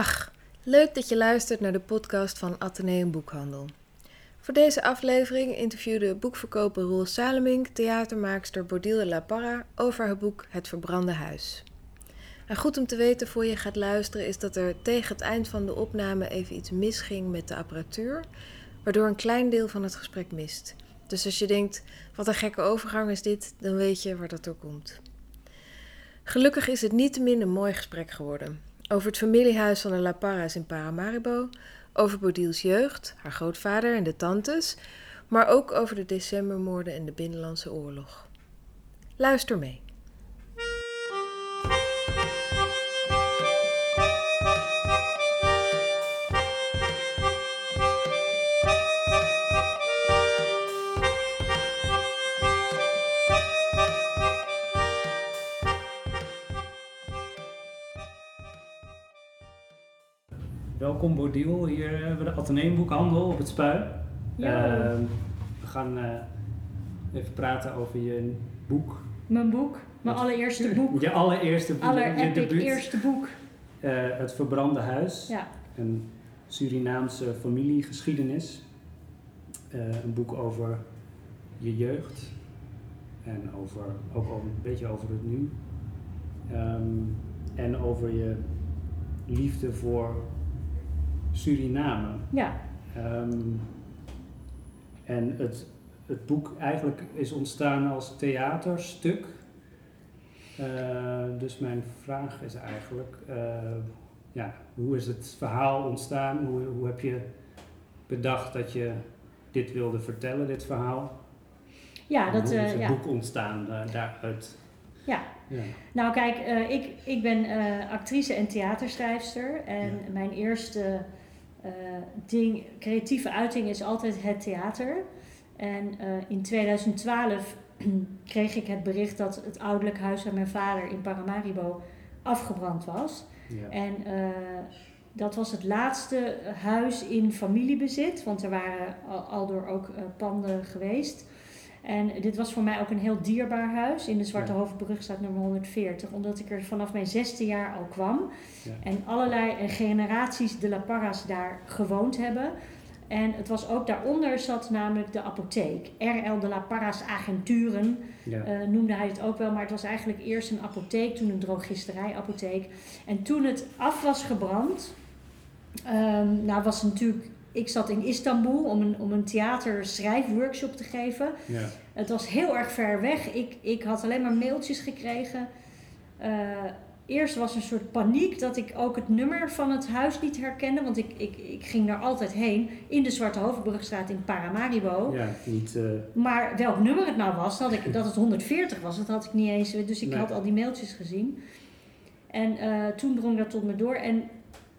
Dag, leuk dat je luistert naar de podcast van Atheneum Boekhandel. Voor deze aflevering interviewde boekverkoper Roel Salemink theatermaakster Bodil La Parra over haar boek Het Verbrande Huis. En goed om te weten voor je gaat luisteren is dat er tegen het eind van de opname even iets misging met de apparatuur, waardoor een klein deel van het gesprek mist. Dus als je denkt, wat een gekke overgang is dit, dan weet je waar dat door komt. Gelukkig is het niettemin een mooi gesprek geworden. Over het familiehuis van de La Parra's in Paramaribo, over Bodil's jeugd, haar grootvader en de tantes, maar ook over de decembermoorden en de Binnenlandse Oorlog. Luister mee. Welkom Bodil, hier hebben we de Atheneumboekhandel op het Spui. Ja. Ehm, we gaan eh, even praten over je boek. Mijn boek, mijn allereerste boek. Je allereerste boek, Aller je epic debuut. eerste boek. Eh, het Verbrande Huis. Ja. Een Surinaamse familiegeschiedenis. Eh, een boek over je jeugd. En over, ook een beetje over het nu. Ehm, en over je liefde voor Suriname. Ja, Ehm, en het, het boek eigenlijk is ontstaan als theaterstuk. Eh, dus mijn vraag is eigenlijk, eh, ja, hoe is het verhaal ontstaan? Hoe, hoe heb je bedacht dat je dit wilde vertellen, dit verhaal? ja En dat, hoe is eh, het boek ontstaan daaruit? Ja. Ja. Nou kijk, ik, ik ben actrice en theaterschrijfster. En Ja. mijn eerste ding, creatieve uiting is altijd het theater. En eh, in 2012 kreeg ik het bericht dat het ouderlijk huis van mijn vader in Paramaribo afgebrand was. Ja. En eh, dat was het laatste huis in familiebezit, want er waren al, al door ook eh, panden geweest. En dit was voor mij ook een heel dierbaar huis in de Zwarte Ja. Hoofdbrug staat nummer 140, omdat ik er vanaf mijn zesde jaar al kwam. Ja. En allerlei eh, generaties de La Parra's daar gewoond hebben. En het was ook daaronder zat namelijk de apotheek. R.L. de La Parra's Agenturen Ja. eh, noemde hij het ook wel, maar het was eigenlijk eerst een apotheek, toen een drogisterijapotheek. En toen het af was gebrand, ehm, nou was het natuurlijk, ik zat in Istanbul om een, om een theaterschrijfworkshop te geven. ja. Het was heel erg ver weg. Ik, ik had alleen maar mailtjes gekregen. Eh, eerst was een soort paniek dat ik ook het nummer van het huis niet herkende. Want ik, ik, ik ging daar altijd heen. In de Zwarte Hoofdbrugstraat in Paramaribo. ja, niet... eh, Maar welk nummer het nou was, dat, ik, dat het 140 was, dat had ik niet eens. Dus ik Nee. had al die mailtjes gezien. En eh, toen drong dat tot me door. En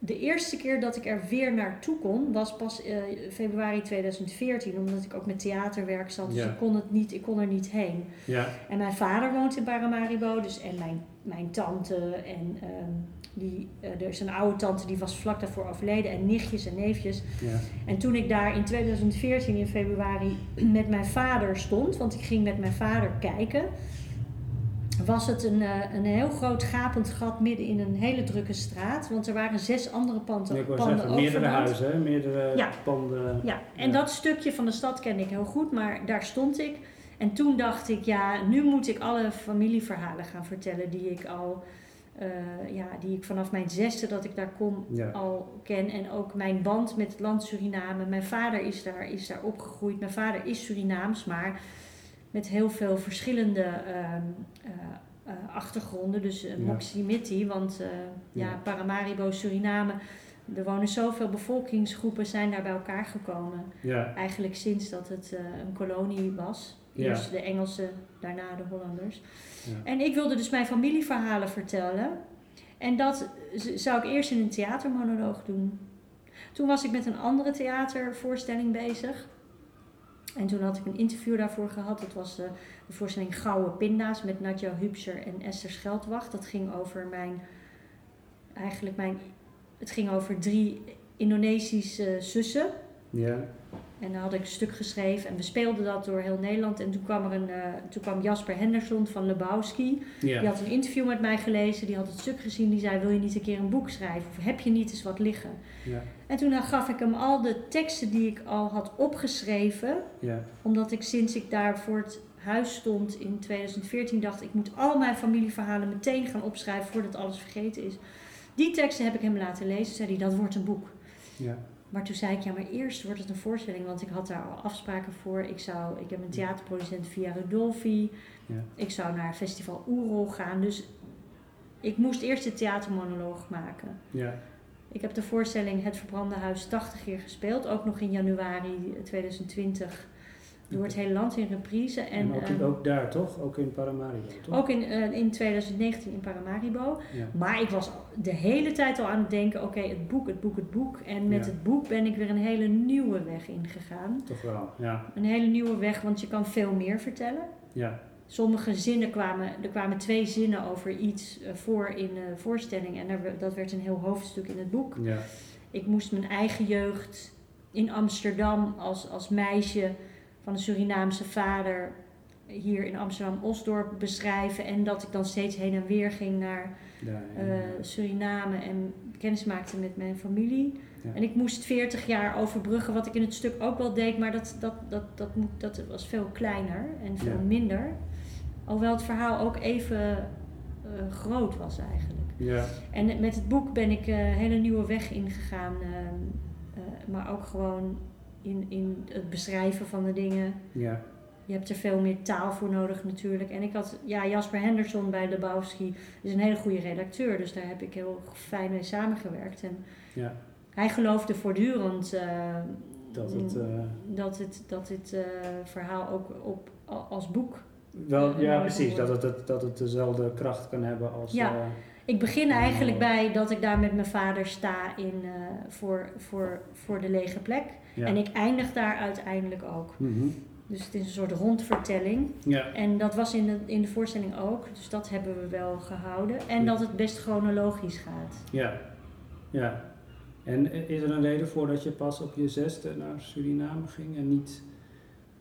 de eerste keer dat ik er weer naartoe kon, was pas eh, februari 2014. Omdat ik ook met theaterwerk zat. Dus ik kon, het niet, ik kon er niet heen. ja, En mijn vader woont in Paramaribo. Dus, en mijn, mijn tante. En ehm, die, eh, er is een oude tante die was vlak daarvoor overleden. En nichtjes en neefjes. ja, En toen ik daar in 2014 in februari met mijn vader stond, want ik ging met mijn vader kijken, was het een, eh, een heel groot gapend gat midden in een hele drukke straat. Want er waren zes andere panden, ik panden zeggen, meerdere huizen, hè? meerdere Ja. panden. Ja, en Ja. dat stukje van de stad kende ik heel goed, maar daar stond ik. En toen dacht ik, ja, nu moet ik alle familieverhalen gaan vertellen die ik al, eh, ja, die ik vanaf mijn zesde dat ik daar kom Ja. al ken. En ook mijn band met het land Suriname. Mijn vader is daar, is daar opgegroeid. Mijn vader is Surinaams, maar met heel veel verschillende ehm, eh, eh, achtergronden. Dus uh, want ja. Paramaribo, Suriname. Er wonen zoveel bevolkingsgroepen zijn daar bij elkaar gekomen. Ja, Eigenlijk sinds dat het een kolonie was. Ja. Eerst de Engelsen, daarna de Hollanders. Ja. En ik wilde dus mijn familieverhalen vertellen. En dat zou ik eerst in een theatermonoloog doen. Toen was ik met een andere theatervoorstelling bezig. En toen had ik een interview daarvoor gehad. Dat was eh, de voorstelling Gouden Pinda's met Nadja Hupser en Esther Scheldwacht. Dat ging over mijn, eigenlijk mijn, het ging over drie Indonesische zussen. ja, En dan had ik een stuk geschreven en we speelden dat door heel Nederland. En toen kwam, er een, eh, toen kwam Jasper Henderson van Lebowski. Ja. Die had een interview met mij gelezen, die had het stuk gezien. Die zei, wil je niet een keer een boek schrijven? Of heb je niet eens wat liggen? Ja. En toen gaf ik hem al de teksten die ik al had opgeschreven. Ja. Omdat ik sinds ik daar voor het huis stond in 2014 dacht... ik moet al mijn familieverhalen meteen gaan opschrijven voordat alles vergeten is. Die teksten heb ik hem laten lezen. Zei hij, dat wordt een boek. Ja. Maar toen zei ik, ja, maar eerst wordt het een voorstelling, want ik had daar al afspraken voor. Ik, zou, ik heb een theaterproducent via Rudolfi. Ja. Ik zou naar Festival Oerol gaan. Dus ik moest eerst de theatermonoloog maken. Ja. Ik heb de voorstelling Het Verbrande Huis 80 keer gespeeld. Ook nog in januari 2020 door het hele land in reprise. En, En, ook, ehm, ook daar toch? Ook in Paramaribo, toch? ook in, eh, in 2019 in Paramaribo. Ja. Maar ik was de hele tijd al aan het denken, oké, het boek, het boek, het boek. En met Ja. het boek ben ik weer een hele nieuwe weg ingegaan. Toch wel, ja. Een hele nieuwe weg, want je kan veel meer vertellen. Ja. Sommige zinnen kwamen, er kwamen twee zinnen over iets eh, voor in de voorstelling. En dat werd een heel hoofdstuk in het boek. Ja. Ik moest mijn eigen jeugd in Amsterdam als, als meisje van een Surinaamse vader hier in Amsterdam-Osdorp beschrijven. En dat ik dan steeds heen en weer ging naar eh, Suriname en kennis maakte met mijn familie. Ja. En ik moest 40 jaar overbruggen, wat ik in het stuk ook wel deed, maar dat, dat, dat, dat, dat was veel kleiner en veel minder. Alhoewel het verhaal ook even eh, groot was eigenlijk. ja. En met het boek ben ik eh, een hele nieuwe weg ingegaan, ehm, eh, maar ook gewoon in, in het beschrijven van de dingen. Ja. Je hebt er veel meer taal voor nodig natuurlijk. En ik had, ja, Jasper Henderson bij Lebowski is een hele goede redacteur. Dus daar heb ik heel fijn mee samengewerkt. En Ja. hij geloofde voortdurend eh, Dat het... eh, dat dit, dat dit eh, verhaal ook op, als boek... wel, ja, precies. Dat het, het- dat het dezelfde kracht kan hebben als... Ja. eh, Ik begin eigenlijk bij dat ik daar met mijn vader sta in, eh, voor, voor, voor de lege plek. Ja. En ik eindig daar uiteindelijk ook. Mhm. Dus het is een soort rondvertelling. Ja. En dat was in de, in de voorstelling ook. Dus dat hebben we wel gehouden. En dat het best chronologisch gaat. Ja. Ja. En is er een reden voor dat je pas op je zesde naar Suriname ging en niet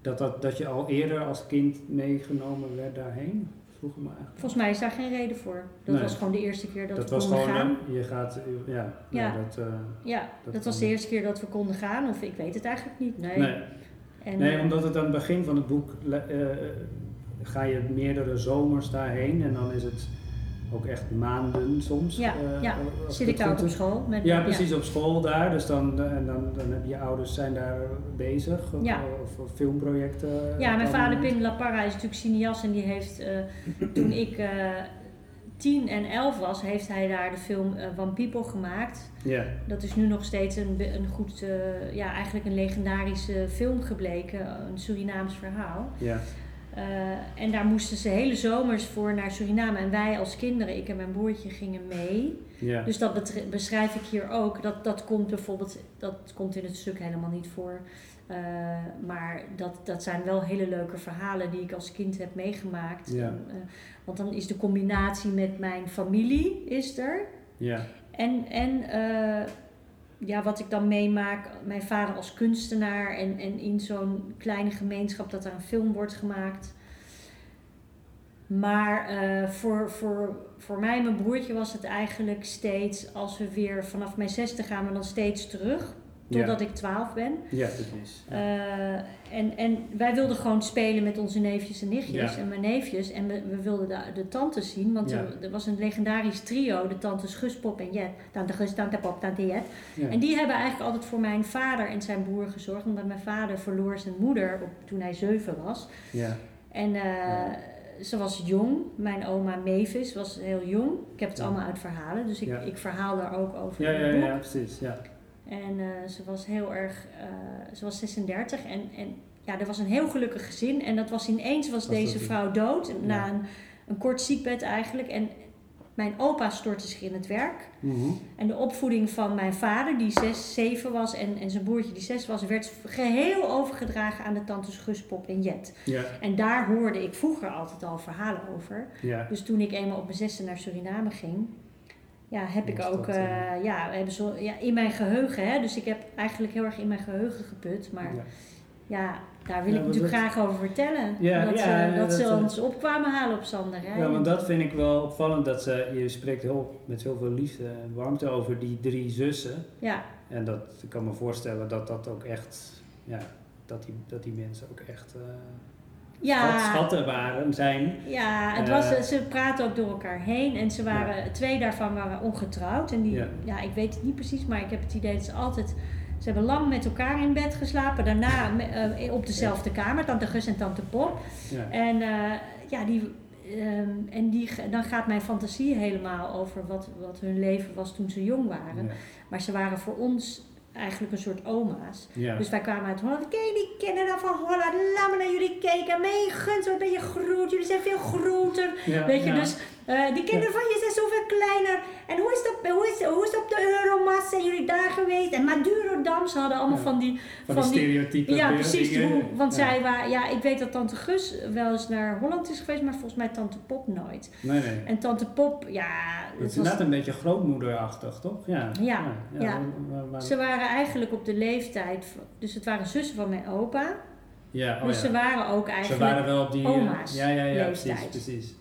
dat, dat, dat je al eerder als kind meegenomen werd daarheen? Vroeg me eigenlijk. Volgens mij is daar geen reden voor. Dat Nee. was gewoon de eerste keer dat, Dat we konden gewoon, gaan. je gaat, ja, Ja. nee, dat, eh, Ja, dat dat, was de eerste keer dat we konden gaan. Of ik weet het eigenlijk niet. Nee. nee. En, nee, eh, omdat het aan het begin van het boek eh, ga je meerdere zomers daarheen en dan is het ook echt maanden soms. Ja, eh, ja. zit ik daar op school. Met, Ja, precies, op school daar. Dus dan, eh, en dan, dan heb je ouders zijn daar bezig. Ja. of, of filmprojecten. Ja, mijn op vader moment. Pin La Parra is natuurlijk cineast en die heeft eh, toen ik eh 10 en 11 was, heeft hij daar de film eh One People gemaakt. Ja, Dat is nu nog steeds een, een goed, eh, ja, eigenlijk een legendarische film gebleken, een Surinaams verhaal. ja, Eh, en daar moesten ze hele zomers voor naar Suriname. En wij als kinderen, ik en mijn broertje, gingen mee. ja. Dus dat beschrijf ik hier ook. Dat, dat komt bijvoorbeeld, dat komt in het stuk helemaal niet voor. Eh, maar dat, dat zijn wel hele leuke verhalen die ik als kind heb meegemaakt. Ja. En, eh, want dan is de combinatie met mijn familie is er. ja. En, en ja, wat ik dan meemaak, mijn vader als kunstenaar en, en in zo'n kleine gemeenschap dat er een film wordt gemaakt. Maar eh, voor, voor, voor mij en mijn broertje was het eigenlijk steeds, als we weer vanaf mijn zesde gaan we dan steeds terug, totdat ik twaalf ben. Ja, precies. Ja. Eh, en, en wij wilden gewoon spelen met onze neefjes en nichtjes en mijn neefjes. En we, we wilden de, de tantes zien, want er, er was een legendarisch trio, de tantes Gus, Pop en Jet. Tante Gus, tante Pop, tante Jet. En die hebben eigenlijk altijd voor mijn vader en zijn broer gezorgd. Omdat mijn vader verloor zijn moeder op, toen hij zeven was. ja. En eh, ze was jong. Mijn oma Mavis was heel jong. Ik heb het Ja. allemaal uit verhalen, dus ik, Ja. ik verhaal daar ook over Ja, ja, ja, precies. Ja. En eh, ze was heel erg, eh, ze was 36 en, en ja, er was een heel gelukkig gezin. En dat was ineens was Was deze vrouw dood, Ja. na een, een kort ziekbed eigenlijk. En mijn opa stortte zich in het werk. Mhm. En de opvoeding van mijn vader, die 6, 7 was, en, en zijn broertje die 6 was, werd geheel overgedragen aan de tantes Guspop en Jet. Ja, En daar hoorde ik vroeger altijd al verhalen over. ja. Dus toen ik eenmaal op mijn zesde naar Suriname ging, ja, heb ik ook dat, eh, eh, ja, hebben zo, ja, in mijn geheugen. Hè, dus ik heb eigenlijk heel erg in mijn geheugen geput. Maar Ja. ja, daar wil Ja, ik natuurlijk dat- graag over vertellen. Ja, dat ze, dat ze is- ons opkwamen halen op Sander. Hè? Ja, want dat vind ik wel opvallend. Dat ze, je spreekt heel, met heel veel liefde en warmte over die drie zussen. Ja, En dat, ik kan me voorstellen dat dat ook echt, ja, dat die, dat die mensen ook echt eh, ja, schat- schatten waren, zijn. Ja, het Eh, was, ze praten ook door elkaar heen en ze waren, twee daarvan waren ongetrouwd. En die, Ja. ja. ik weet het niet precies, maar ik heb het idee dat ze altijd, ze hebben lang met elkaar in bed geslapen. Daarna eh, op dezelfde kamer, tante Gus en tante Pop. En eh, ja, die, ehm, en die, dan gaat mijn fantasie helemaal over wat, wat hun leven was toen ze jong waren. Maar ze waren voor ons eigenlijk een soort oma's. Ja. Dus wij kwamen uit Holland. Ken je die kinderen van Holland? Laat me naar jullie kijken. Mee gunt, wat ben je groot. Jullie zijn veel groter. Ja, Weet je, ja. dus eh, die kinderen van je zijn zoveel kleiner. En hoe is op, hoe is, hoe is op de Euromast? Zijn jullie daar geweest? En Madurodam, ze hadden allemaal Ja. van die... van, die stereotypen. ja, precies. Hoe, want ja. zij waren... Ja, ik weet dat tante Gus wel eens naar Holland is geweest, maar volgens mij tante Pop nooit. Nee, nee. En tante Pop, ja... Het is was, inderdaad een beetje grootmoederachtig, toch? Ja. Ja, ja. ze waren eigenlijk op de leeftijd... Dus het waren zussen van mijn opa. ja, oh dus ze waren ook Ze eigenlijk... waren wel op die... eh, oma's ja, ja, ja, leeftijd. precies, precies.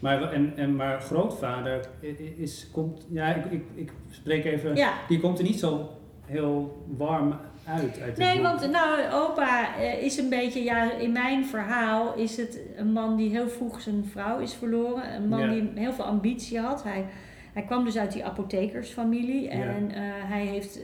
Maar, en, en, maar grootvader is, komt... Ja, ik, ik, ik spreek even... Ja, Die komt er niet zo heel warm uit. uit Nee, boek. want nou, opa eh, is een beetje, ja, in mijn verhaal is het een man die heel vroeg zijn vrouw is verloren. Een man Ja. die heel veel ambitie had. Hij, hij kwam dus uit die apothekersfamilie en eh, hij heeft.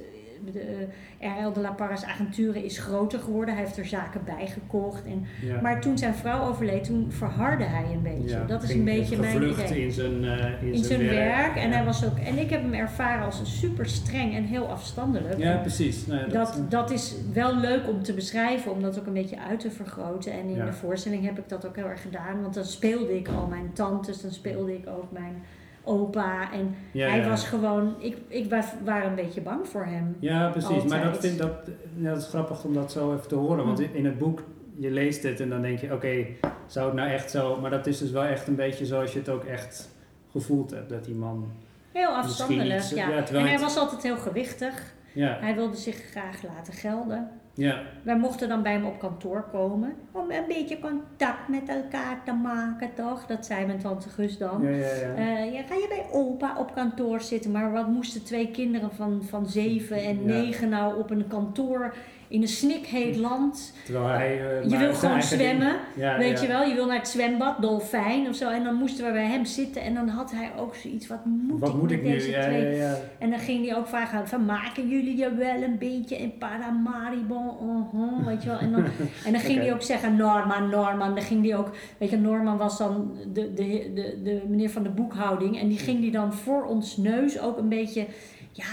De, eh, RL de La Parra's Agenturen is groter geworden. Hij heeft er zaken bijgekocht. En, Ja. Maar toen zijn vrouw overleed, toen verhardde hij een beetje. Ja, dat is een beetje mijn idee. in zijn, eh, in In zijn werk. En, hij was ook, en ik heb hem ervaren als een super streng en heel afstandelijk. Ja, precies. Nou ja, Dat, eh, dat is wel leuk om te beschrijven, om dat ook een beetje uit te vergroten. En in de voorstelling heb ik dat ook heel erg gedaan. Want dan speelde ik al mijn tantes, dan speelde ik ook mijn opa. En ja, hij ja. was gewoon, ik, ik was, waren een beetje bang voor hem. Ja, precies. Maar dat, vind, dat, ja, dat is grappig om dat zo even te horen. Want Hm. in het boek, je leest het en dan denk je, oké, zou het nou echt zo... Maar dat is dus wel echt een beetje zoals je het ook echt gevoeld hebt. Dat die man... Heel afstandelijk, iets- ja. en hij het- was altijd heel gewichtig. Ja, Hij wilde zich graag laten gelden. Ja, Wij mochten dan bij hem op kantoor komen. Om een beetje contact met elkaar te maken, toch? Dat zei mijn tante Gus dan. ja, ja. ja. Eh, ja, ga je bij opa op kantoor zitten? Maar wat moesten twee kinderen van, van zeven en negen nou op een kantoor in een snikheet land? Terwijl hij... eh, Je wil gewoon zwemmen, Ja, weet ja. je wel? Je wil naar het zwembad, dolfijn of zo. En dan moesten we bij hem zitten en dan had hij ook zoiets, wat moet Wat ik moet met ik nu? deze Ja, twee? ja. En dan ging hij ook vragen, vermaken jullie je wel een beetje in Paramaribo? Uh-huh, weet je wel? En dan, en dan ging Oké. hij ook zeggen, Norman, Norman. Dan ging hij ook, weet je, Norman was dan de, de, de, de meneer van de boekhouding. En die ging die dan voor ons neus ook een beetje, ja,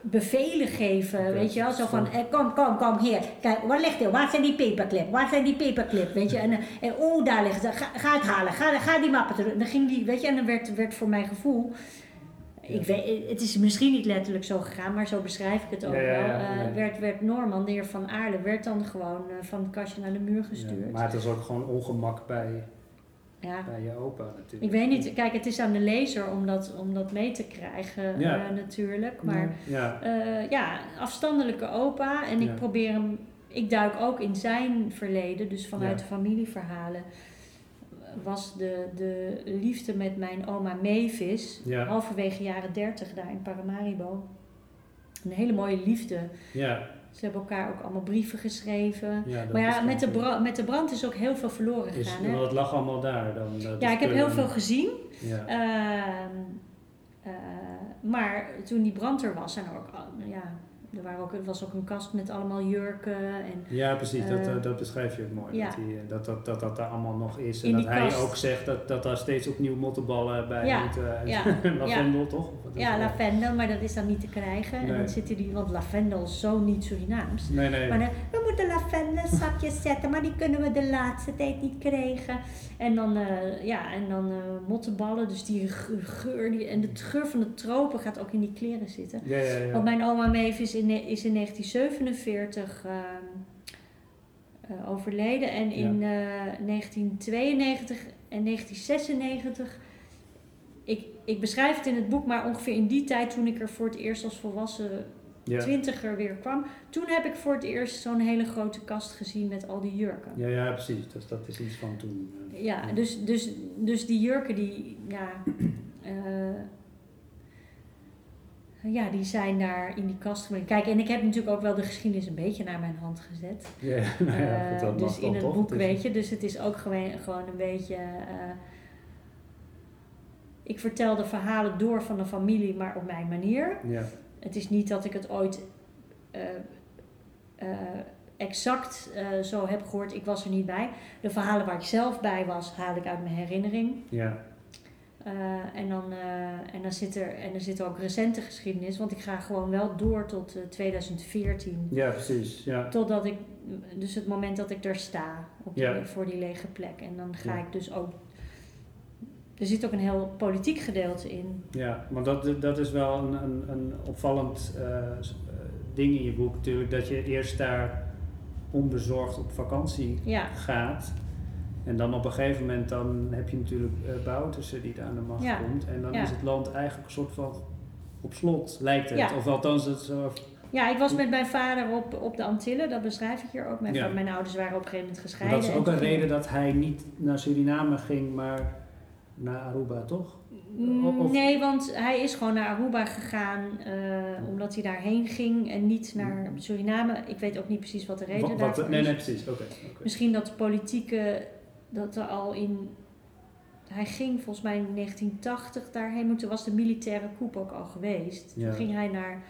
bevelen geven, weet je wel? Zo van, eh, kom, kom, kom, hier. Kijk, waar ligt hij? Waar zijn die paperclip? Waar zijn die paperclip? Weet je? En, eh, en oh, daar ligt het. Ga, ga het halen. Ga, ga die mappen terug. En dan ging die, weet je, en dan werd, werd voor mijn gevoel... Ik weet, het is misschien niet letterlijk zo gegaan, maar zo beschrijf ik het ook Ja, wel. Eh, werd, werd Norman, de heer Van Aarle, werd dan gewoon van het kastje naar de muur gestuurd. Maar het is ook gewoon ongemak bij, ja. bij je opa natuurlijk. Ik weet niet, kijk, het is aan de lezer om dat, om dat mee te krijgen Ja. eh, natuurlijk. Maar Ja, eh, ja, afstandelijke opa. En ik probeer hem, ik duik ook in zijn verleden, dus vanuit de familieverhalen. Was de, de liefde met mijn oma Mavis, ja, halverwege jaren 30 daar in Paramaribo. Een hele mooie liefde. ja, Ze hebben elkaar ook allemaal brieven geschreven. ja. Maar is ja, met de, dan- bra- met de brand is ook heel veel verloren Is, gegaan. Hè? want het lag allemaal daar dan. Ja, ik heb heel veel gezien. Ja. Ehm, eh, maar toen die brand er was, en er, ook, ja, er, waren ook, er was ook een kast met allemaal jurken. En, Ja, precies, dat, Eh, eh, dat beschrijf je ook mooi. ja. Dat, die, eh, dat, dat, dat dat daar allemaal nog is. En In dat hij kast. ook zegt dat, dat daar steeds opnieuw mottenballen bij Ja, moeten. ja, lavendel, toch? Ja, lavendel, maar dat is dan niet te krijgen. En dan zitten die, want lavendel is zo niet Surinaams. Nee, nee. Maar dan, we moeten lavendelsapjes zetten, maar die kunnen we de laatste tijd niet krijgen. En dan, eh, ja, en dan eh, mottenballen, dus die ge- geur, die, en de geur van de tropen gaat ook in die kleren zitten. ja, ja, ja. Want mijn oma Maeve is in, is in 1947 ehm, eh, overleden. En in eh, 1992 en 1996, ik, ik beschrijf het in het boek, maar ongeveer in die tijd toen ik er voor het eerst als volwassen Ja. twintiger weer kwam, toen heb ik voor het eerst zo'n hele grote kast gezien met al die jurken. Ja, ja, precies. Dus dat is iets van toen. eh. Ja, dus, dus, dus die jurken die, ja, eh, ja, die zijn daar in die kast. Kijk, en ik heb natuurlijk ook wel de geschiedenis een beetje naar mijn hand gezet. Ja, nou ja, goed, dat mag dus in het boek, weet je. Dus het is ook gewoon, gewoon een beetje. ik vertel de verhalen door van de familie, maar op mijn manier. Ja, Het is niet dat ik het ooit eh, eh, exact eh, zo heb gehoord. Ik was er niet bij. De verhalen waar ik zelf bij was, haal ik uit mijn herinnering. ja, en, dan, en, dan zit er, en er zit ook recente geschiedenis, want ik ga gewoon wel door tot eh, 2014. ja, precies. Ja. Totdat ik, dus het moment dat ik er sta op die, Ja. voor die lege plek. En dan ga Ja. ik dus ook. Er zit ook een heel politiek gedeelte in. Ja, maar dat, dat is wel een, een, een opvallend eh, eh, ding in je boek natuurlijk. Dat je eerst daar onbezorgd op vakantie Ja, gaat. En dan op een gegeven moment dan heb je natuurlijk uh, die daar aan de macht Ja. komt. En dan Ja. is het land eigenlijk een soort van op slot, lijkt het. Ja. Of althans, het zo. ja ik was met mijn vader op, op de Antillen, dat beschrijf ik hier ook. Mijn, Ja. mijn ouders waren op een gegeven moment Maar gescheiden. dat is ook een reden dat hij niet naar Suriname ging, maar naar Aruba, toch? Mm, Of- Nee, want hij is gewoon naar Aruba gegaan eh, omdat hij daarheen ging en niet naar Suriname. Ik weet ook niet precies wat de reden Wat, wat, daarvoor nee, is. nee, precies. Oké. Misschien dat de politieke, dat er al in. Hij ging volgens mij in 1980 daarheen, maar toen was de militaire coup ook al geweest. Ja. Toen ging hij naar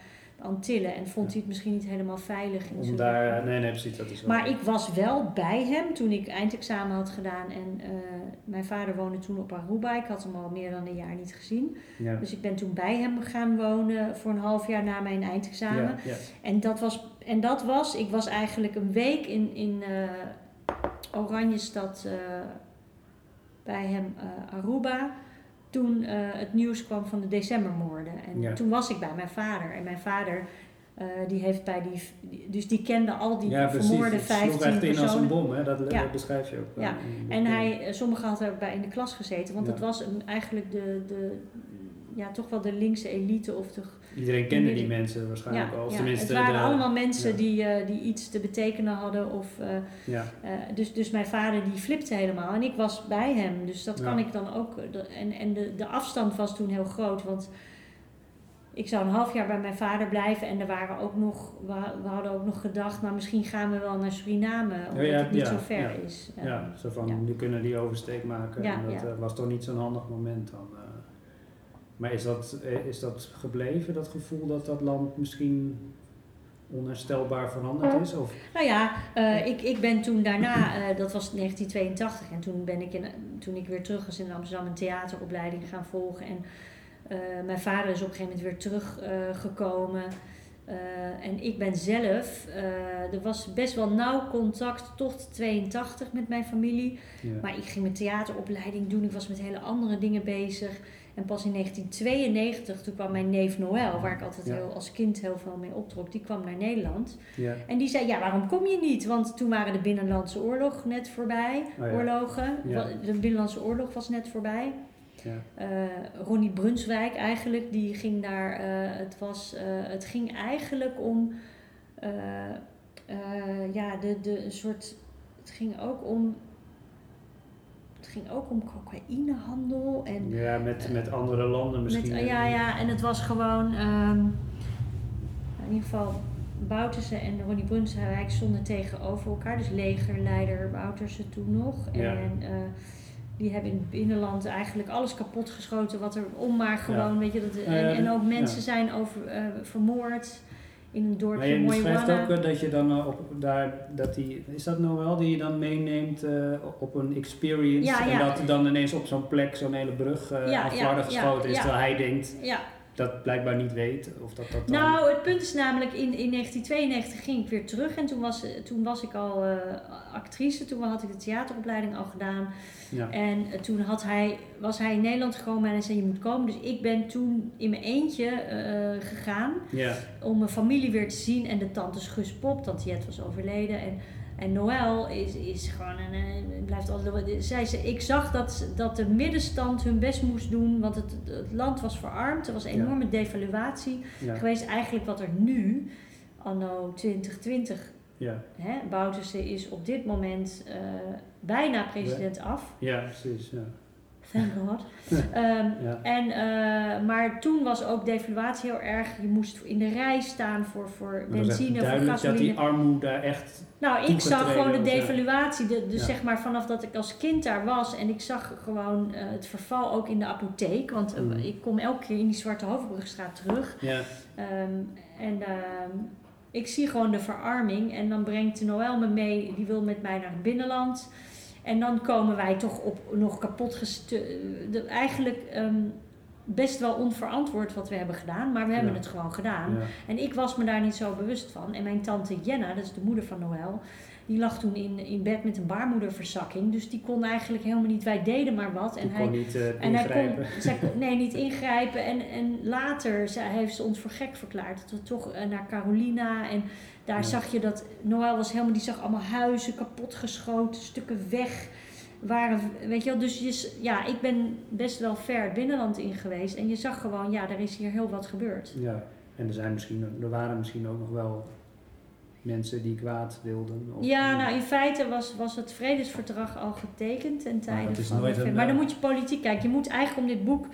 Antillen en vond hij het misschien niet helemaal veilig in Om daar, nee, nee, precies. Dat is wel- Maar ik was wel bij hem toen ik eindexamen had gedaan en eh, mijn vader woonde toen op Aruba. Ik had hem al meer dan een jaar niet gezien. Ja. Dus ik ben toen bij hem gaan wonen voor een half jaar na mijn eindexamen. Ja, ja. En dat was, en dat was, ik was eigenlijk een week in, in eh Oranjestad eh, bij hem, Aruba. Toen eh, het nieuws kwam van de decembermoorden. En Ja. toen was ik bij mijn vader. En mijn vader, eh, die heeft bij die, dus die kende al die ja, precies. vermoorde Het sloeg 15 echt in als een personen. bom, hè? Dat, Ja. dat beschrijf je ook. Ja. boek. En hij, eh, sommigen hadden ook bij in de klas gezeten, want Ja. het was een, eigenlijk de, de, ja, toch wel de linkse elite of de Iedereen kende die mensen waarschijnlijk ja, al. Of ja, tenminste, het waren de- allemaal mensen ja. die, eh, die iets te betekenen hadden. Of, Ja, eh, dus, dus mijn vader die flipte helemaal en ik was bij hem. Dus dat kan ik dan ook. En, en de, de afstand was toen heel groot. Want ik zou een half jaar bij mijn vader blijven. En er waren ook nog, we, hadden ook nog gedacht, nou misschien gaan we wel naar Suriname. Omdat ja, het niet ja, zo ver is. Ja, zo van, die kunnen die oversteek maken. Ja, en dat was toch niet zo'n handig moment dan. Maar is dat, eh, is dat gebleven, dat gevoel dat dat land misschien onherstelbaar veranderd is? Of, Nou ja, eh, ik, ik ben toen daarna, eh, dat was 1982, en toen ben ik in, toen ik weer terug was in Amsterdam een theateropleiding gaan volgen. En mijn vader is op een gegeven moment weer teruggekomen. gekomen en ik ben zelf, er was best wel nauw contact tot 82 met mijn familie. ja. Maar ik ging mijn theateropleiding doen, ik was met hele andere dingen bezig. En pas in 1992, toen kwam mijn neef Noël, waar ik altijd Ja. heel, als kind heel veel mee optrok, die kwam naar Nederland. ja. En die zei, ja, waarom kom je niet? Want toen waren de Binnenlandse Oorlog net voorbij. Oh ja. Oorlogen. Ja. De Binnenlandse Oorlog was net voorbij. ja. Eh, Ronnie Brunswijk eigenlijk, die ging daar... eh, het, was, eh, het ging eigenlijk om... ja, de, de een soort... Het ging ook om... Het ging ook om cocaïnehandel en... Ja, met, met andere landen misschien. Met, ja, ja, en het was gewoon, ehm, in ieder geval, Bouterse en Ronnie Brunswijk stonden tegenover elkaar. Dus legerleider Bouterse toen nog. Ja. En eh, die hebben in het binnenland eigenlijk alles kapot geschoten wat er om maar gewoon, weet je. Dat, en, ook mensen zijn over, eh, vermoord in een Maar je Moiwana. ook eh, dat je dan eh, op daar, dat die, is dat nou wel, die je dan meeneemt eh, op een experience Ja, en ja. dat dan ineens op zo'n plek zo'n hele brug eh Ja, geschoten is, terwijl hij denkt Ja, dat blijkbaar niet weet of dat dat dan... Nou, het punt is namelijk, in, in 1992 ging ik weer terug en toen was, toen was ik al eh, actrice. Toen had ik de theateropleiding al gedaan. ja. En eh, toen had hij, was hij in Nederland gekomen en hij zei je moet komen. Dus ik ben toen in mijn eentje eh, gegaan ja, om mijn familie weer te zien. En de tante Gus Pop, tante Jet was overleden. En En Noël is, is gewoon een, een- blijft altijd. Zij, ze, ik zag dat, dat de middenstand hun best moest doen, want het, het land was verarmd. Er was een Ja. enorme devaluatie Ja, geweest. Eigenlijk wat er nu, anno 2020, ja, hè, Bouterse is op dit moment eh, bijna president af. ja, precies. Ja. Thank God. Ja. en, eh, maar toen was ook devaluatie heel erg. Je moest in de rij staan voor, voor Maar benzine, voor duidelijk dat gasoline. die armoede echt... Nou, ik zag gewoon de devaluatie. De, dus Ja. zeg maar vanaf dat ik als kind daar was. En ik zag gewoon eh, het verval ook in de apotheek. Want eh, Mm. ik kom elke keer in die Zwarte Hoofdbrugstraat terug. Ja, Ehm, en ehm, ik zie gewoon de verarming. En dan brengt Noël me mee. Die wil met mij naar het binnenland. En dan komen wij toch op nog kapot gestu- de Eigenlijk ehm, best wel onverantwoord wat we hebben gedaan. Maar we hebben Ja. het gewoon gedaan. ja, En ik was me daar niet zo bewust van. En mijn tante Jenna, dat is de moeder van Noël, die lag toen in, in bed met een baarmoederverzakking. Dus die kon eigenlijk helemaal niet, wij deden maar wat. En die hij, kon niet eh, en hij ingrijpen. kon, zij kon nee, niet ingrijpen. En, en later zij, heeft ze ons voor gek verklaard. Dat we toch eh, naar Carolina. En daar Ja. zag je dat Noël was helemaal, die zag allemaal huizen kapotgeschoten, stukken weg. Waren, weet je wel, dus je, ja, ik ben best wel ver het binnenland in geweest. En je zag gewoon, ja, er is hier heel wat gebeurd. Ja, en er, zijn misschien, er waren misschien ook nog wel mensen die kwaad wilden. Of, Ja, nou in feite was, was het vredesverdrag al getekend ten Maar tijde is van. nooit een, maar dan eh, moet je politiek kijken. Je moet eigenlijk om dit boek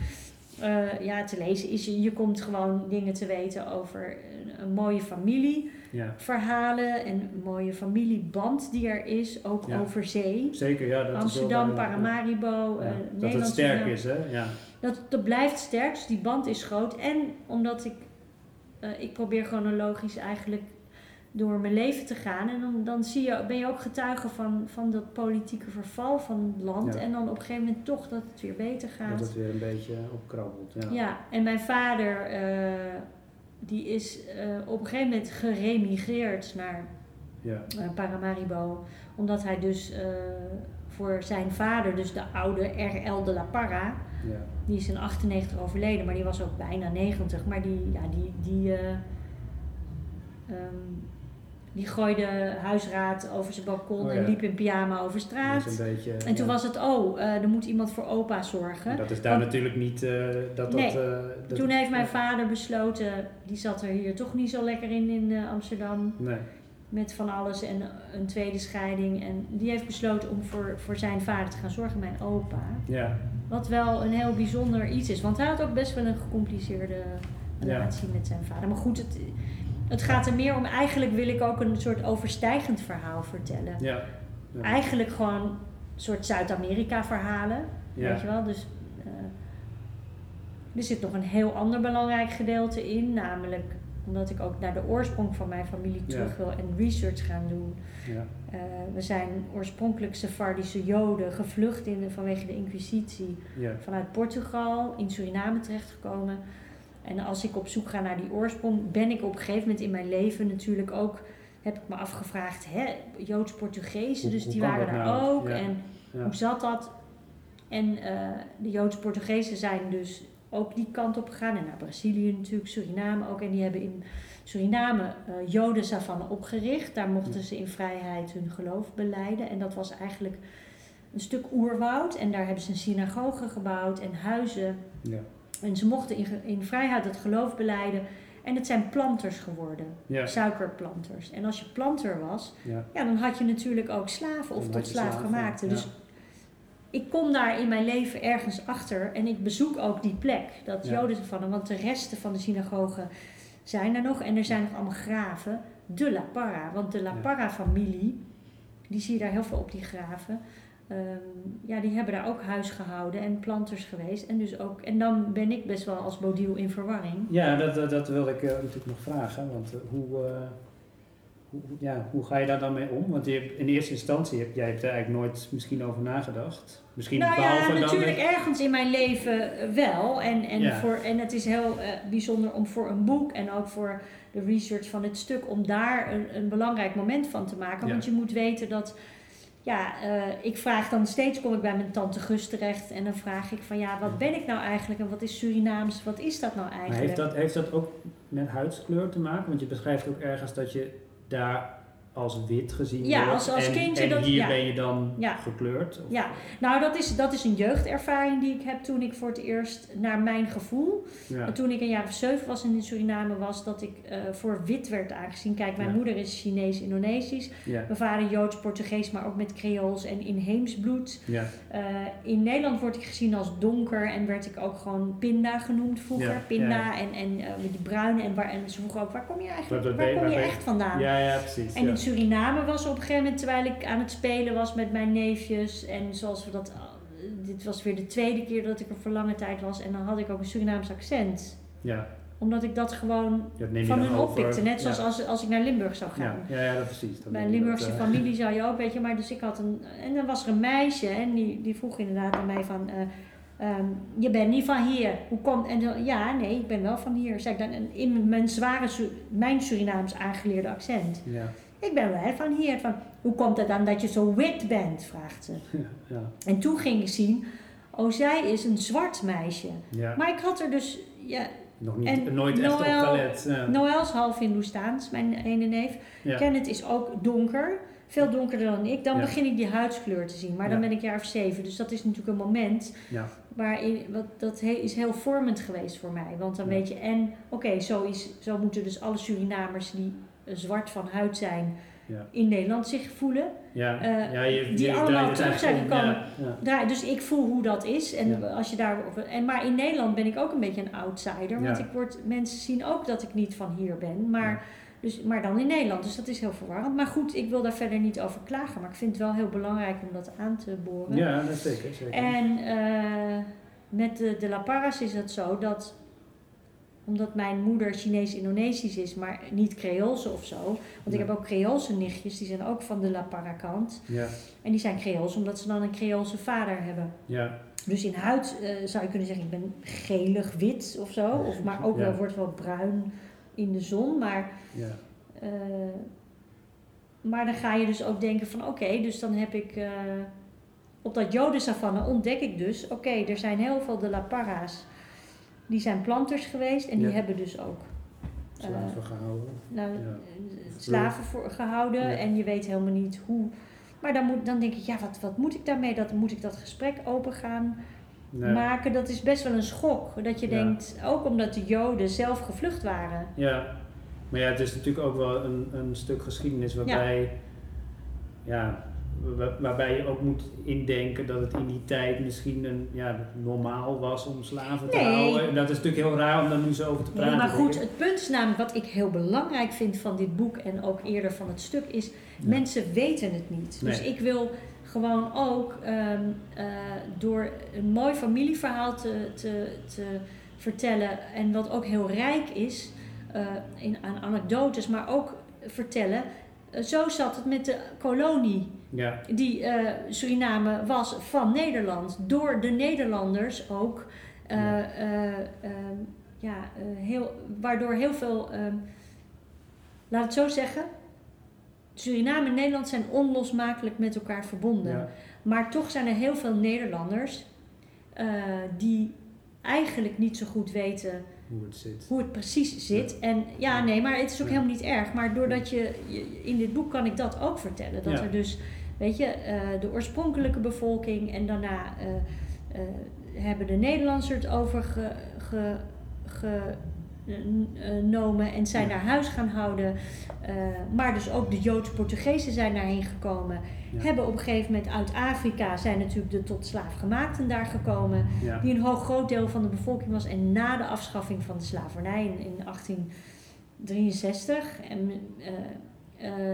eh, ja, te lezen, is je, je komt gewoon dingen te weten over een, een mooie familieverhalen ja, en een mooie familieband die er is, ook Ja. over zee. zeker. Ja, dat Amsterdam, Paramaribo, ja. eh Dat het Nederland. sterk Suriname. is, hè? Ja, Dat, dat blijft sterk, dus die band is groot. En omdat ik, ik probeer chronologisch eigenlijk door mijn leven te gaan. En dan, dan zie je, ben je ook getuige van, van dat politieke verval van het land. Ja. En dan op een gegeven moment toch dat het weer beter gaat. dat het weer een beetje opkrabbelt. Ja. Ja, en mijn vader, eh, die is eh, op een gegeven moment geremigreerd naar Ja. Paramaribo. Omdat hij dus eh, voor zijn vader, dus de oude R.L. de la Parra, Ja. die is in 98 overleden, maar die was ook bijna 90. Maar die, ja, die, die, eh, ehm, die gooide huisraad over zijn balkon Oh en liep in pyjama over straat. is een beetje, En toen ja. was het, oh, eh, er moet iemand voor opa zorgen. En dat is daar Want- natuurlijk niet eh, dat eh, dat Toen heeft mijn vader besloten, die zat er hier toch niet zo lekker in in Amsterdam. Nee, Met van alles en een tweede scheiding. En die heeft besloten om voor, voor zijn vader te gaan zorgen, mijn opa. ja. Wat wel een heel bijzonder iets is. Want hij had ook best wel een gecompliceerde Ja. relatie met zijn vader. Maar goed, het, het gaat er meer om. Eigenlijk wil ik ook een soort overstijgend verhaal vertellen. Ja. ja. Eigenlijk gewoon een soort Zuid-Amerika verhalen. Ja. Weet je wel? Dus eh, er zit nog een heel ander belangrijk gedeelte in. Namelijk omdat ik ook naar de oorsprong van mijn familie terug wil en research gaan doen. Ja. Eh, we zijn oorspronkelijk Sephardische Joden gevlucht in, vanwege de Inquisitie vanuit Portugal in Suriname terechtgekomen. En als ik op zoek ga naar die oorsprong, ben ik op een gegeven moment in mijn leven natuurlijk ook, heb ik me afgevraagd, hè, Joods-Portugees, Hoe- dus hoe die waren daar nou? ook. Ja. En Ja. hoe zat dat? En eh, de Joods-Portugezen zijn dus ook die kant op gegaan. En naar Brazilië natuurlijk, Suriname ook. En die hebben in Suriname eh Jodensavanne opgericht. Daar mochten ze in vrijheid hun geloof beleiden. En dat was eigenlijk een stuk oerwoud. En daar hebben ze een synagoge gebouwd en huizen. Ja. En ze mochten in, in vrijheid het geloof beleiden. En het zijn planters geworden, Ja. suikerplanters. En als je planter was, Ja. ja, dan had je natuurlijk ook slaven of tot slaafgemaakte. slaven, Dus ik kom daar in mijn leven ergens achter en ik bezoek ook die plek, dat. Joden van want de resten van de synagoge zijn er nog en er zijn nog allemaal graven. De La Parra, want de La. Parra-familie, die zie je daar heel veel op die graven. Ehm, ja, die hebben daar ook huis gehouden en planters geweest. En, dus ook, en dan ben ik best wel als Bodiel in verwarring. Ja, dat, dat, dat wil ik eh, natuurlijk nog vragen. Want eh, hoe, eh, hoe, ja, hoe ga je daar dan mee om? Want je hebt, in eerste instantie heb jij hebt er eigenlijk nooit misschien over nagedacht. Misschien Nou ja, natuurlijk ergens in mijn leven wel. En, en, Ja. voor, en het is heel bijzonder om voor een boek en ook voor de research van het stuk, om daar een, een belangrijk moment van te maken. Ja. Want je moet weten dat, ja, eh, ik vraag dan steeds, kom ik bij mijn tante Gus terecht en dan vraag ik van ja, wat ben ik nou eigenlijk en wat is Surinaams, wat is dat nou Maar eigenlijk? heeft dat, heeft dat ook met huidskleur te maken? Want je beschrijft ook ergens dat je daar als wit gezien Ja, wordt. als- als en, kindje en dat- hier ja. ben je dan Ja. gekleurd? Of- Ja, nou dat is, dat is een jeugdervaring die ik heb toen ik voor het eerst, naar mijn gevoel, Ja. toen ik een jaar of zeven was en in Suriname was, dat ik eh, voor wit werd aangezien. Kijk, mijn moeder is Chinees-Indonesisch, mijn vader Joods-Portugees, maar ook met Creools en inheems bloed. Ja. Eh, in Nederland word ik gezien als donker en werd ik ook gewoon Pinda genoemd vroeger. Pinda en, en eh, met die bruine en, waar, en ze vroegen ook, waar kom je eigenlijk, Waar- kom je echt vandaan? Ja, ja, precies. En. In Suriname was op een gegeven moment, terwijl ik aan het spelen was met mijn neefjes. En zoals we dat. Dit was weer de tweede keer dat ik er voor lange tijd was. En dan had ik ook een Surinaams accent. ja. Omdat ik dat gewoon dat van hun oppikte. Net zoals ja. als, als ik naar Limburg zou gaan. Ja, ja, ja, dat precies. Dan Bij je Limburgse dat, eh, familie zou je ook, weet je. Maar dus ik had een. En dan was er een meisje en die, die vroeg inderdaad aan mij van. eh, ehm, je bent niet van hier. Hoe komt. En dan, ja, nee, ik ben wel van hier. Ik dan in mijn zware, Su- mijn Surinaams aangeleerde accent. Ja, Ik ben wel van hier. Van, hoe komt het dan dat je zo wit bent? vraagt ze. ja, ja. En toen ging ik zien, oh zij is een zwart meisje. ja. Maar ik had er dus, ja, Nog niet, en nooit echt Noël- op gelet. Ja. Noël is half Hindoestaans, mijn ene neef. Kenneth is ook donker, veel donkerder dan ik. Dan begin ik die huidskleur te zien. Maar dan ben ik jaar of zeven. Dus dat is natuurlijk een moment Ja. waarin, wat, dat he- is heel vormend geweest voor mij. Want dan weet je, en oké, zo is zo moeten dus alle Surinamers die zwart van huid zijn Ja. in Nederland zich voelen. Ja. eh, ja, je, die je allemaal terug zijn om. gekomen. Dus ik voel hoe dat is. En als je daar, en, maar in Nederland ben ik ook een beetje een outsider. Want ik word, mensen zien ook dat ik niet van hier ben. Maar, dus, maar dan in Nederland. Dus dat is heel verwarrend. Maar goed, ik wil daar verder niet over klagen. Maar ik vind het wel heel belangrijk om dat aan te boren. Ja, dat zeker. zeker. En eh, met de, de La Parras is het zo dat omdat mijn moeder Chinees-Indonesisch is, maar niet Creoolse of zo. Want ik heb ook Creoolse nichtjes, die zijn ook van de La Parra kant. Ja, En die zijn Creools omdat ze dan een Creoolse vader hebben. ja, Dus in huid eh, zou je kunnen zeggen, ik ben gelig wit of zo. Of, maar ook Ja. wel, wordt wel bruin in de zon. Maar, ja. eh, maar dan ga je dus ook denken van oké, dus dan heb ik... eh, op dat jodensavanne ontdek ik dus, oké, er zijn heel veel de La Parra's. Die zijn planters geweest en die Ja. hebben dus ook Slaven gehouden. nou, Ja. eh, slaven voor, gehouden Ja. en je weet helemaal niet hoe. Maar dan, moet, dan denk ik, ja, wat, wat moet ik daarmee? Dat, moet ik dat gesprek open gaan Nee. maken? Dat is best wel een schok. Dat je Ja. denkt, ook omdat de Joden zelf gevlucht waren. Ja, maar ja, het is natuurlijk ook wel een, een stuk geschiedenis waarbij, ja. Wa- waarbij je ook moet indenken dat het in die tijd misschien een, ja, normaal was om slaven te Nee. houden. En dat is natuurlijk heel raar om daar nu zo over te praten. Nee, maar goed, het punt is namelijk wat ik heel belangrijk vind van dit boek en ook eerder van het stuk is, Ja. mensen weten het niet. Dus ik wil gewoon ook ehm, eh, door een mooi familieverhaal te, te, te vertellen en wat ook heel rijk is eh, in, aan anekdotes, maar ook vertellen. Eh, zo zat het met de kolonie Ja, die eh, Suriname was van Nederland. Door de Nederlanders ook. eh, Ja. eh, ehm, ja, heel, waardoor heel veel, ehm, laat het zo zeggen, Suriname en Nederland zijn onlosmakelijk met elkaar verbonden. ja, Maar toch zijn er heel veel Nederlanders die eigenlijk niet zo goed weten hoe het zit. hoe het precies zit. En ja, nee, maar het is ook Ja. helemaal niet erg. Maar doordat je, je- in dit boek kan ik dat ook vertellen. Dat Ja. er dus, weet je, eh, de oorspronkelijke bevolking en daarna eh, eh, hebben de Nederlanders het overgenomen en zijn Ja. daar huis gaan houden. Eh, maar dus ook de Joods-Portugezen zijn daarheen gekomen. Ja. Hebben op een gegeven moment uit Afrika zijn natuurlijk de tot slaafgemaakten daar gekomen Ja, die een hoog groot deel van de bevolking was. En na de afschaffing van de slavernij in, in 1863 en, eh,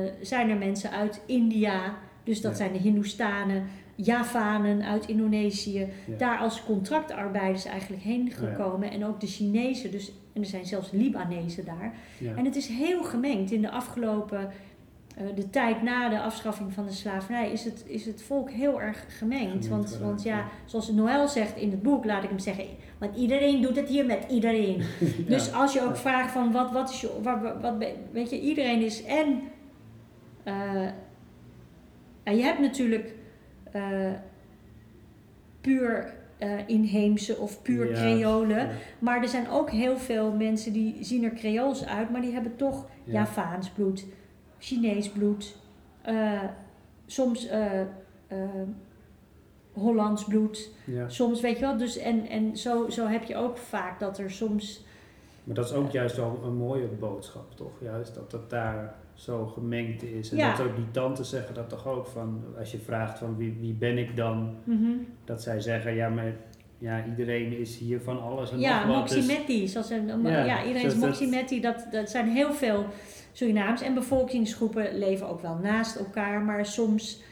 eh, zijn er mensen uit India, dus dat Ja. zijn de Hindoestanen, Javanen uit Indonesië, daar als contractarbeiders eigenlijk heen gekomen. En ook de Chinezen, dus, en er zijn zelfs Libanezen daar. ja. En het is heel gemengd. In de afgelopen, eh, de tijd na de afschaffing van de slavernij, is het, is het volk heel erg gemengd. Gemengd want, want ja, ja. zoals Noël zegt in het boek, laat ik hem zeggen, want iedereen doet het hier met iedereen. Dus als je ook vraagt van wat, wat is je, wat, wat, weet je, iedereen is en, eh, en je hebt natuurlijk eh, puur eh, inheemse of puur Ja, Creolen. ja. Maar er zijn ook heel veel mensen die zien er Creools uit, maar die hebben toch Ja. Javaans bloed, Chinees bloed, eh, soms eh, Hollands bloed, soms weet je wel. Dus en, en zo, zo heb je ook vaak dat er soms. Maar dat is ook juist wel een mooie boodschap, toch? Juist dat het daar zo gemengd is. En Ja. dat ook die tantes zeggen dat toch ook van, als je vraagt van wie, wie ben ik dan, Mhm. dat zij zeggen, ja, maar ja, iedereen is hier van alles en Ja, nog wat. dus-. Zoals een, Ja, ja, iedereen is dat- Moximetti. Dat, dat zijn heel veel Surinaams. En bevolkingsgroepen leven ook wel naast elkaar. Maar soms...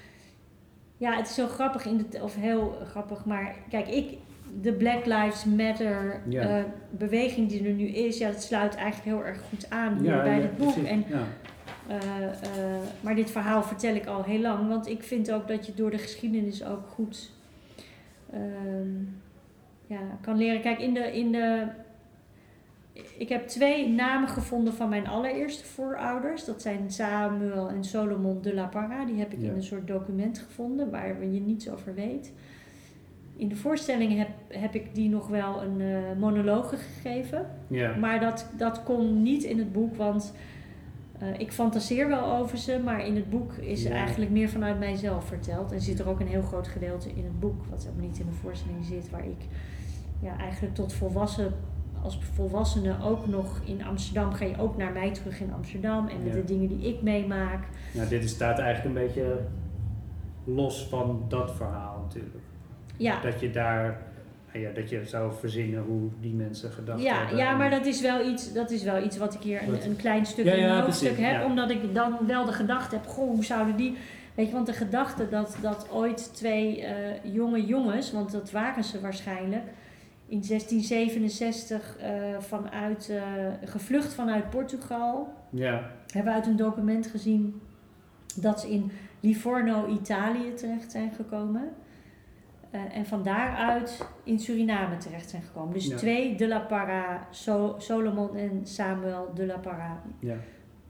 Ja, het is zo grappig. In de, of heel grappig. Maar kijk, ik... De Black Lives Matter Ja. eh, beweging die er nu is... Ja, dat sluit eigenlijk heel erg goed aan ja, bij ja, het boek. precies. En, eh, eh, maar dit verhaal vertel ik al heel lang. Want ik vind ook dat je door de geschiedenis ook goed... ehm, ja, kan leren. Kijk, in de, in de. Ik heb twee namen gevonden van mijn allereerste voorouders. Dat zijn Samuel en Solomon de la Parra. Die heb ik Ja. in een soort document gevonden waar je niets over weet. In de voorstelling heb, heb ik die nog wel een eh monologe gegeven. ja. Maar dat, dat kon niet in het boek, want eh, ik fantaseer wel over ze, maar in het boek is Ja. eigenlijk meer vanuit mijzelf verteld. En zit er ook een heel groot gedeelte in het boek, wat ook niet in de voorstelling zit, waar ik ja, eigenlijk tot volwassen, als volwassene ook nog in Amsterdam, ga je ook naar mij terug in Amsterdam en met Ja. de dingen die ik meemaak. Ja, dit staat eigenlijk een beetje los van dat verhaal natuurlijk. Ja, Dat je daar, nou ja, dat je zou verzinnen hoe die mensen gedacht Ja, hebben. ja maar dat is, wel iets, dat is wel iets wat ik hier een, een klein stuk Ja, in ja, een hoofdstuk heb. ja. Omdat ik dan wel de gedachte heb, goh, hoe zouden die... Weet je, want de gedachte dat, dat ooit twee eh, jonge jongens, want dat waren ze waarschijnlijk... In 1667 eh, vanuit, eh, gevlucht vanuit Portugal. Ja, Hebben we uit een document gezien dat ze in Livorno, Italië terecht zijn gekomen. Eh, en van daaruit in Suriname terecht zijn gekomen. Dus Ja. twee de la Parra, so Solomon en Samuel de la Parra. ja,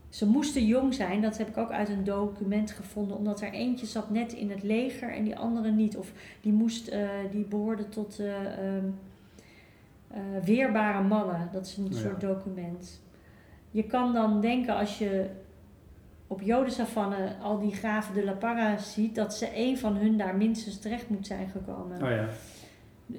Ze moesten jong zijn, dat heb ik ook uit een document gevonden, omdat er eentje zat net in het leger en die andere niet. Of die, moest, eh, die behoorde tot eh, ehm, eh, weerbare mannen. Dat is een Ja. soort document. Je kan dan denken als je op Jodensavanne al die graven de La Parra ziet, dat ze een van hun daar minstens terecht moet zijn gekomen. oh ja.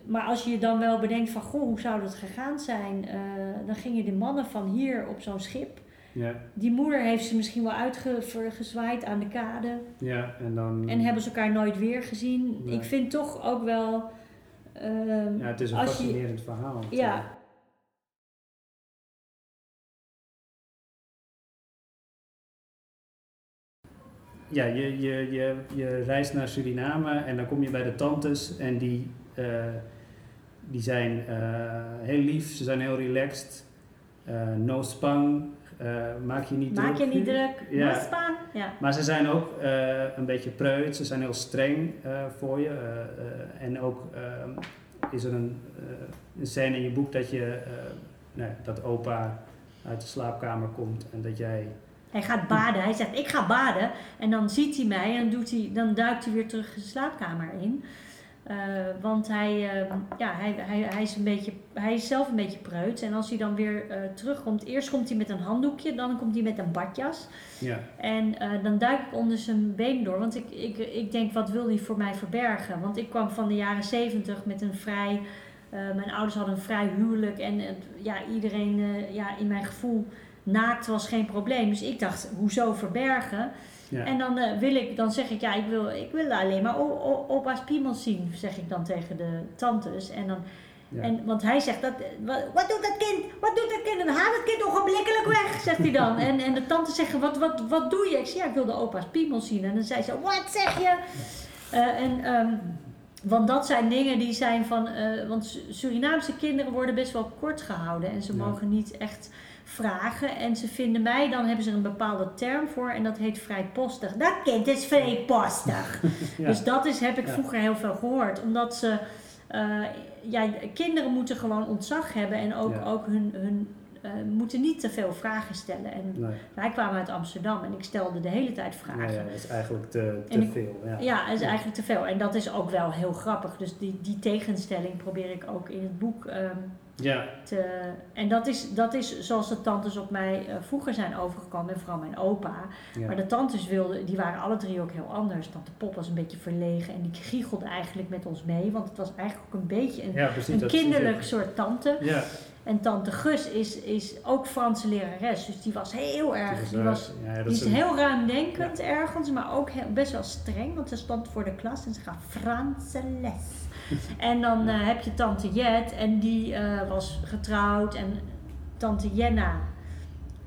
Maar als je je dan wel bedenkt van, goh, hoe zou dat gegaan zijn? Eh, dan gingen de mannen van hier op zo'n schip. Ja, Die moeder heeft ze misschien wel uitgezwaaid aan de kade. ja, en dan... En hebben ze elkaar nooit weer gezien. Nee. Ik vind toch ook wel... ehm, Ja, het is een je- fascinerend verhaal. ja, Ja, je, je, je, je reist naar Suriname en dan kom je bij de tantes en die, eh, die zijn eh, heel lief, ze zijn heel relaxed. Eh, no spang, maak je niet maak je druk. niet druk. Ja. Ja. Maar ze zijn ook een beetje preut, ze zijn heel streng voor je. en ook is er een, een scène in je boek dat, je, nou, dat opa uit de slaapkamer komt en dat jij... Hij gaat baden. Hij zegt, ik ga baden. En dan ziet hij mij en doet hij, dan duikt hij weer terug de slaapkamer in. Eh, want hij, eh, ja, hij, hij, hij, is een beetje, hij is zelf een beetje preut. En als hij dan weer eh, terugkomt, eerst komt hij met een handdoekje, dan komt hij met een badjas. Ja, En eh, dan duik ik onder zijn been door. Want ik, ik, ik denk, wat wil hij voor mij verbergen? Want ik kwam van de jaren zeventig met een vrij... mijn ouders hadden een vrij huwelijk. En ja, iedereen ja, in mijn gevoel naakt was geen probleem. Dus ik dacht, hoezo verbergen? ja. En dan, eh, wil ik, dan zeg ik, ja, ik wil, ik wil alleen maar opa's piemels zien, zeg ik dan tegen de tantes. En dan, ja. en, want hij zegt, dat, wat, wat doet dat kind? Wat doet dat kind? En dan haal het kind ogenblikkelijk weg, zegt hij dan. En, en de tantes zeggen, wat, wat, wat doe je? Ik zeg, ja, ik wil de opa's piemels zien. En dan zei ze, wat zeg je? Eh, en, ehm, want dat zijn dingen die zijn van, eh, want Su- Surinaamse kinderen worden best wel kort gehouden. En ze Ja. mogen niet echt vragen. En ze vinden mij, dan hebben ze er een bepaalde term voor. En dat heet vrijpostig. Dat kind is vrijpostig. Ja. Dus dat is, heb ik Ja. vroeger heel veel gehoord. Omdat ze, eh, ja, kinderen moeten gewoon ontzag hebben. En ook, Ja. ook hun, hun eh, moeten niet te veel vragen stellen. En Nee. wij kwamen uit Amsterdam en ik stelde de hele tijd vragen. Ja, ja, dat is eigenlijk te, te En ik- veel. Ja. Ja, dat is eigenlijk te veel. En dat is ook wel heel grappig. Dus die, die tegenstelling probeer ik ook in het boek ehm, Ja, te, en dat is, dat is zoals de tantes op mij eh, vroeger zijn overgekomen, en vooral mijn opa. ja. Maar de tantes wilden, die waren alle drie ook heel anders. Tante Pop was een beetje verlegen en die giechelde eigenlijk met ons mee, want het was eigenlijk ook een beetje een, ja precies. een kinderlijk soort tante. Ja, En tante Gus is, is ook Franse lerares, dus die was heel erg, die was ja, dat die is een- heel ruimdenkend ergens, maar ook heel- best wel streng, want ze stond voor de klas en ze gaf Franse les. en dan eh, heb je tante Jet en die eh, was getrouwd en tante Jenna,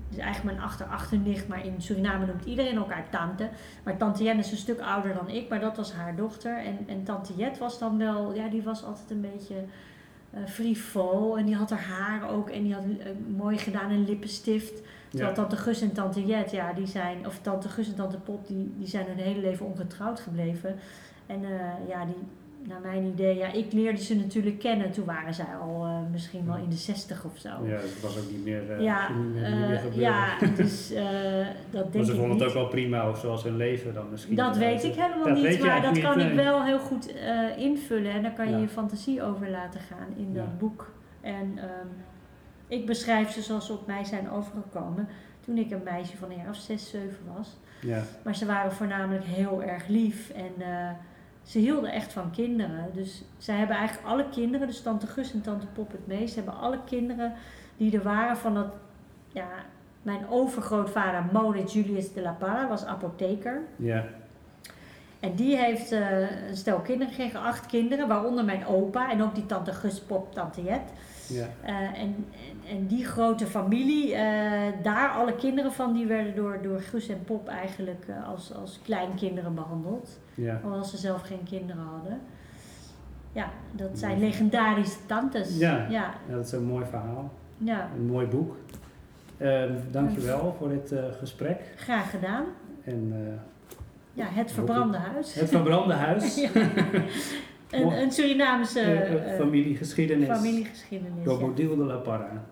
dus eigenlijk mijn achter-achternicht, maar in Suriname noemt iedereen elkaar tante. Maar tante Jen is een stuk ouder dan ik, maar dat was haar dochter. En, en tante Jet was dan wel, ja, die was altijd een beetje frivol en die had haar haar ook en die had eh, mooi gedaan een lippenstift. Terwijl ja. tante Gus en tante Jet, ja, die zijn, of tante Gus en tante Pop, die, die zijn hun hele leven ongetrouwd gebleven. En eh, ja, die, naar mijn idee, ja, ik leerde ze natuurlijk kennen. Toen waren zij al eh, misschien wel in de zestig of zo. Ja, dat was ook niet meer, eh, Ja, niet meer, niet eh, meer ja, dus eh, dat maar denk ze ik vonden niet. het ook wel prima, of zoals hun leven dan misschien. Dat weet ik helemaal dat niet, maar dat kan ik wel heel goed invullen. En daar kan je Ja. je fantasie over laten gaan in dat Ja. boek. En ehm, ik beschrijf ze zoals ze op mij zijn overgekomen toen ik een meisje van een jaar of zes, zeven was. Ja, Maar ze waren voornamelijk heel erg lief en ze hielden echt van kinderen. Dus zij hebben eigenlijk alle kinderen, dus tante Gus en tante Pop het meest, hebben alle kinderen die er waren van dat, ja, mijn overgrootvader Mole Julius de la Parra was apotheker. ja, En die heeft eh, een stel kinderen gekregen, acht kinderen, waaronder mijn opa en ook die tante Gus Pop, tante Jet. ja, Eh, en, en, en die grote familie, eh, daar alle kinderen van, die werden door, door Gus en Pop eigenlijk als, als kleinkinderen behandeld. Ja. Hoewel ze zelf geen kinderen hadden. Ja, dat zijn Mooi. legendarische tantes. Ja. ja, Ja, dat is een mooi verhaal. ja. Een mooi boek. Ehm dankjewel voor dit eh, gesprek. graag gedaan. En eh, Ja, het verbrande huis. het verbrande huis. Ja. een, een Surinamese Eh, familiegeschiedenis. familiegeschiedenis. Door. Bodil de la Parra.